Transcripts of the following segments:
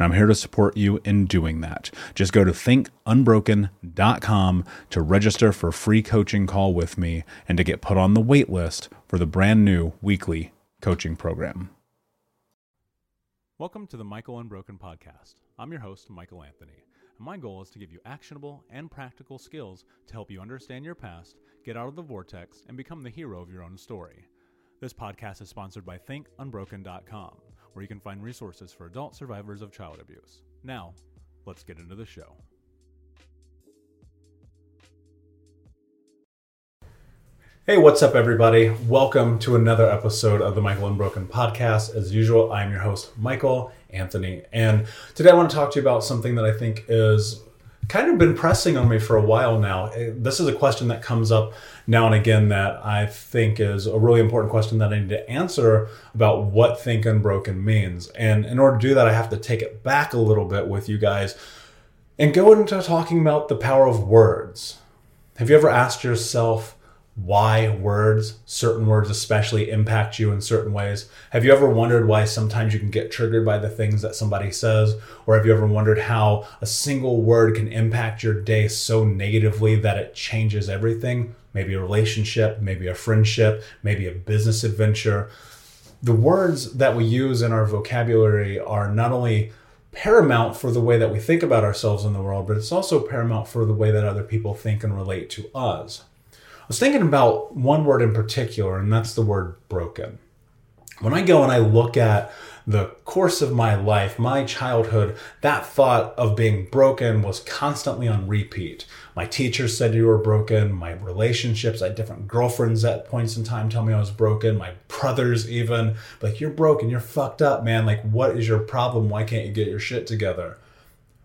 and I'm here to support you in doing that. Just go to thinkunbroken.com to register for a free coaching call with me and to get put on the wait list for the brand new weekly coaching program. Welcome to the Michael Unbroken podcast. I'm your host, Michael Anthony. And my goal is to give you actionable and practical skills to help you understand your past, get out of the vortex, and become the hero of your own story. This podcast is sponsored by thinkunbroken.com where you can find resources for adult survivors of child abuse. Now, let's get into the show. Hey, what's up, everybody? Welcome to another episode of the Michael Unbroken podcast. As usual, I'm your host, Michael Anthony. And today I want to talk to you about something that I think is kind of been pressing on me for a while now. Eh, this is a question that comes up now and again that I think is a really important question that I need to answer about what Think Unbroken means. And in order to do that, I have to take it back a little bit with you guys and go into talking about the power of words. Have you ever asked yourself, why words, certain words especially, impact you in certain ways? Have you ever wondered why sometimes you can get triggered by the things that somebody says? Or have you ever wondered how a single word can impact your day so negatively that it changes everything? Maybe a relationship, maybe a friendship, maybe a business adventure. The words that we use in our vocabulary are not only paramount for the way that we think about ourselves in the world, but it's also paramount for the way that other people think and relate to us was thinking about one word in particular, and that's the word broken. When I go and I look at the course of my life, my childhood, that thought of being broken was constantly on repeat. My teachers said you were broken. My relationships, I had different girlfriends at points in time tell me I was broken. My brothers, even, like, you're broken, you're fucked up, man. Like, what is your problem? Why can't you get your shit together?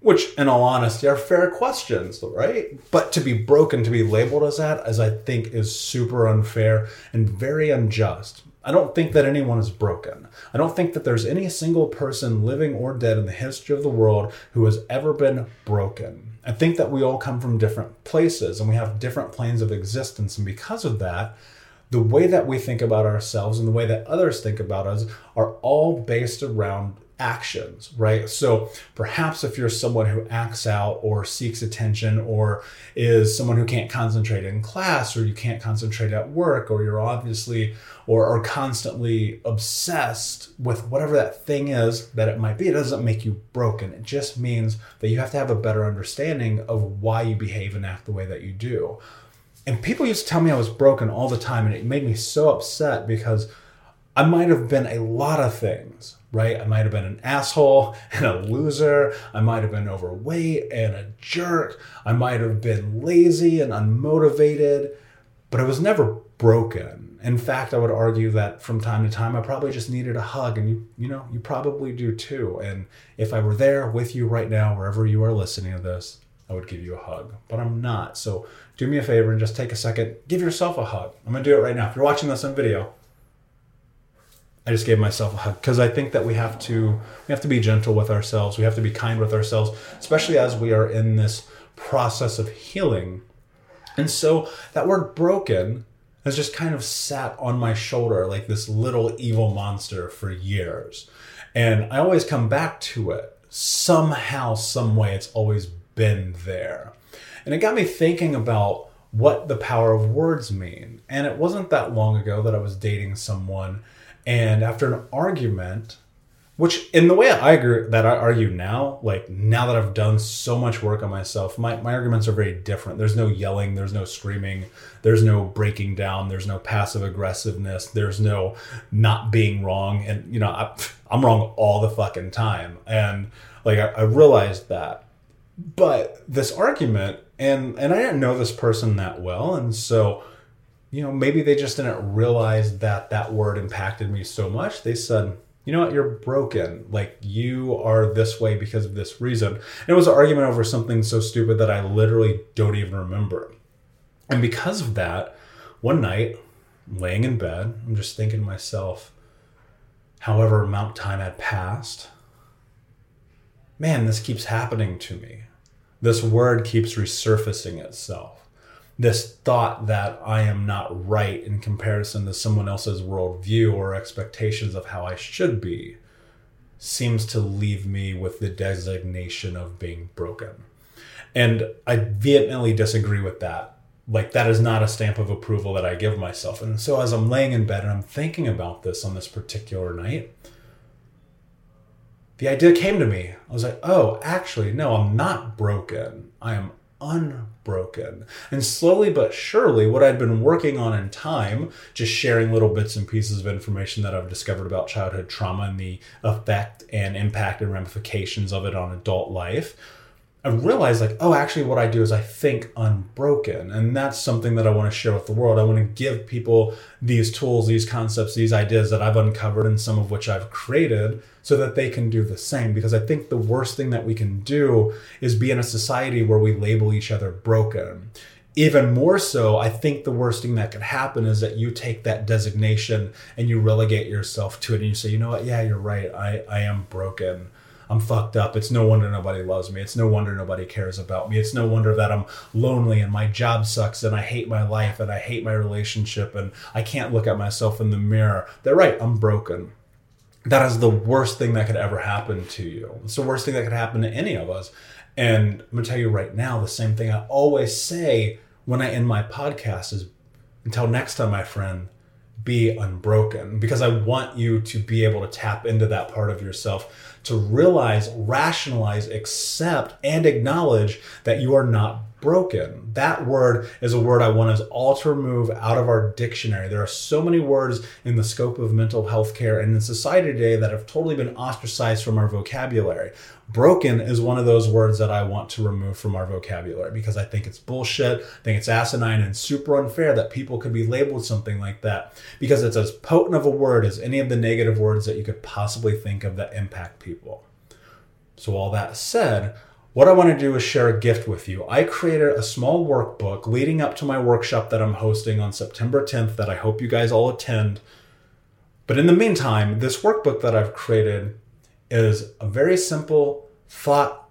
Which, in all honesty, are fair questions, right? But to be broken, to be labeled as that, as I think is super unfair and very unjust. I don't think that anyone is broken. I don't think that there's any single person, living or dead, in the history of the world who has ever been broken. I think that we all come from different places and we have different planes of existence. And because of that, the way that we think about ourselves and the way that others think about us are all based around actions, right? So perhaps if you're someone who acts out or seeks attention or is someone who can't concentrate in class or you can't concentrate at work or you're obviously or are constantly obsessed with whatever that thing is that it might be, it doesn't make you broken. It just means that you have to have a better understanding of why you behave and act the way that you do. And people used to tell me I was broken all the time and it made me so upset because I might have been a lot of things right? I might have been an asshole and a loser. I might have been overweight and a jerk. I might have been lazy and unmotivated, but I was never broken. In fact, I would argue that from time to time I probably just needed a hug and you you know, you probably do too. And if I were there with you right now wherever you are listening to this, I would give you a hug, but I'm not. So do me a favor and just take a second, give yourself a hug. I'm to do it right now. If you're watching this on video, I just gave myself a hug because I think that we have to we have to be gentle with ourselves. We have to be kind with ourselves, especially as we are in this process of healing. And so that word broken has just kind of sat on my shoulder like this little evil monster for years. And I always come back to it. Somehow, some way, it's always been there. And it got me thinking about what the power of words mean. And it wasn't that long ago that I was dating someone and after an argument, which in the way I that I argue now, like now that I've done so much work on myself, my, my arguments are very different. There's no yelling, there's no screaming, there's no breaking down, there's no passive aggressiveness, there's no not being wrong. And you know, I, am wrong all the fucking time. And like I, I realized that. But this argument, and and I didn't know this person that well, and so you know, maybe they just didn't realize that that word impacted me so much. They said, you know what, you're broken. Like you are this way because of this reason. And it was an argument over something so stupid that I literally don't even remember. And because of that, one night, laying in bed, I'm just thinking to myself, however amount time had passed, man, this keeps happening to me. This word keeps resurfacing itself this thought that I am not right in comparison to someone else's worldview or expectations of how I should be seems to leave me with the designation of being broken. And I vehemently disagree with that. Like, that is not a stamp of approval that I give myself. And so, as I'm laying in bed and I'm thinking about this on this particular night, the idea came to me. I was like, oh, actually, no, I'm not broken. I am unbroken. And slowly but surely, what I'd been working on in time, just sharing little bits and pieces of information that I've discovered about childhood trauma and the effect and impact and ramifications of it on adult life, I realized like, oh, actually, what I do is I think unbroken. And that's something that I want to share with the world. I want to give people these tools, these concepts, these ideas that I've uncovered and some of which I've created so that they can do the same. Because I think the worst thing that we can do is be in a society where we label each other broken. Even more so, I think the worst thing that could happen is that you take that designation and you relegate yourself to it and you say, you know what, yeah, you're right, I, I am broken. I'm fucked up. It's no wonder nobody loves me. It's no wonder nobody cares about me. It's no wonder that I'm lonely and my job sucks and I hate my life and I hate my relationship and I can't look at myself in the mirror. They're right, I'm broken that is the worst thing that could ever happen to you. It's the worst thing that could happen to any of us. And I'm gonna tell you right now, the same thing I always say when I end my podcast is until next time, my friend, be unbroken. Because I want you to be able to tap into that part of yourself to realize, rationalize, accept, and acknowledge that you are not broken. That word is a word I want us all to remove out of our dictionary. There are so many words in the scope of mental health care and in society today that have totally been ostracized from our vocabulary. Broken is one of those words that I want to remove from our vocabulary because I think it's bullshit. I think it's asinine and super unfair that people could be labeled something like that because it's as potent of a word as any of the negative words that you could possibly think of that impact people. So, all that said, what I want to do is share a gift with you. I created a small workbook leading up to my workshop that I'm hosting on September 10th that I hope you guys all attend. But in the meantime, this workbook that I've created is a very simple thought,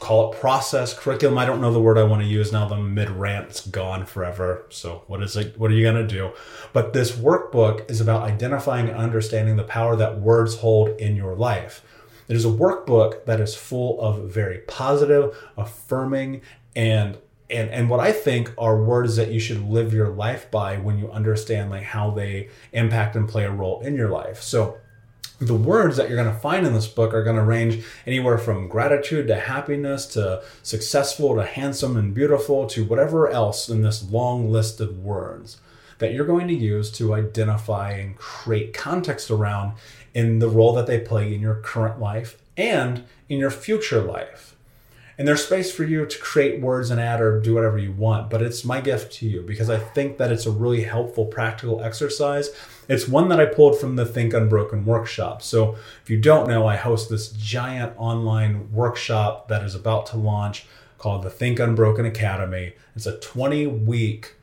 call it process, curriculum. I don't know the word I want to use now. The mid rant's gone forever. So what is it? What are you going to do? But this workbook is about identifying and understanding the power that words hold in your life. It is a workbook that is full of very positive, affirming, and and and what I think are words that you should live your life by when you understand like how they impact and play a role in your life. So the words that you're going to find in this book are going to range anywhere from gratitude to happiness to successful to handsome and beautiful to whatever else in this long list of words that you're going to use to identify and create context around in the role that they play in your current life and in your future life. And there's space for you to create words and add or do whatever you want, but it's my gift to you because I think that it's a really helpful practical exercise. It's one that I pulled from the Think Unbroken workshop. So if you don't know, I host this giant online workshop that is about to launch called the Think Unbroken Academy. It's a 20 week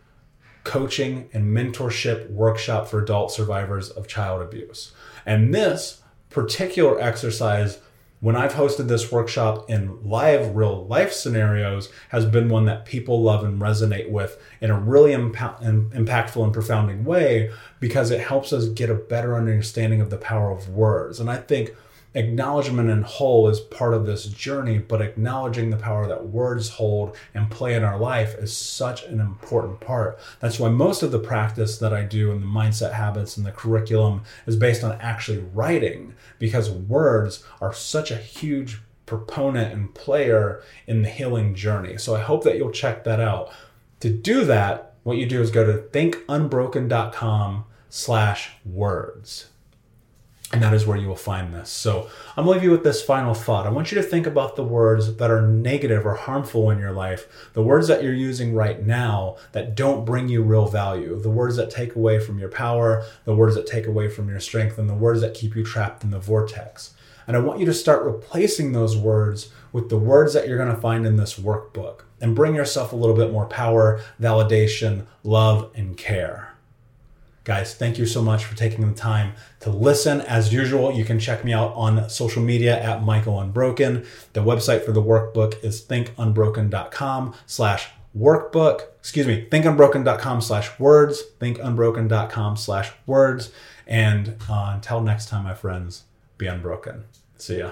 coaching and mentorship workshop for adult survivors of child abuse. And this particular exercise, when I've hosted this workshop in live, real life scenarios, has been one that people love and resonate with in a really impa- impactful and profounding way because it helps us get a better understanding of the power of words. And I think acknowledgement and whole is part of this journey, but acknowledging the power that words hold and play in our life is such an important part. That's why most of the practice that I do and the mindset habits and the curriculum is based on actually writing, because words are such a huge proponent and player in the healing journey. So I hope that you'll check that out. To do that, what you do is go to thinkunbroken.com slash words. And that is where you will find this. So I'm going to leave you with this final thought. I want you to think about the words that are negative or harmful in your life, the words that you're using right now that don't bring you real value, the words that take away from your power, the words that take away from your strength, and the words that keep you trapped in the vortex. And I want you to start replacing those words with the words that you're going to find in this workbook and bring yourself a little bit more power, validation, love, and care. Guys, thank you so much for taking the time to listen. As usual, you can check me out on social media at Michael Unbroken. The website for the workbook is thinkunbroken.com slash workbook. Excuse me, thinkunbroken.com slash words, thinkunbroken.com slash words. And uh, until next time, my friends, be unbroken. See ya.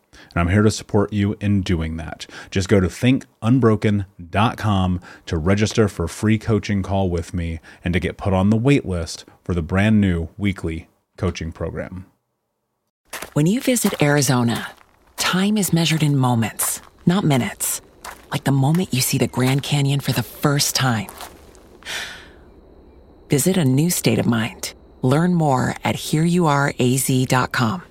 and I'm here to support you in doing that. Just go to thinkunbroken.com to register for a free coaching call with me and to get put on the wait list for the brand new weekly coaching program. When you visit Arizona, time is measured in moments, not minutes. Like the moment you see the Grand Canyon for the first time visit a new state of mind. Learn more at hereyouareaz.com.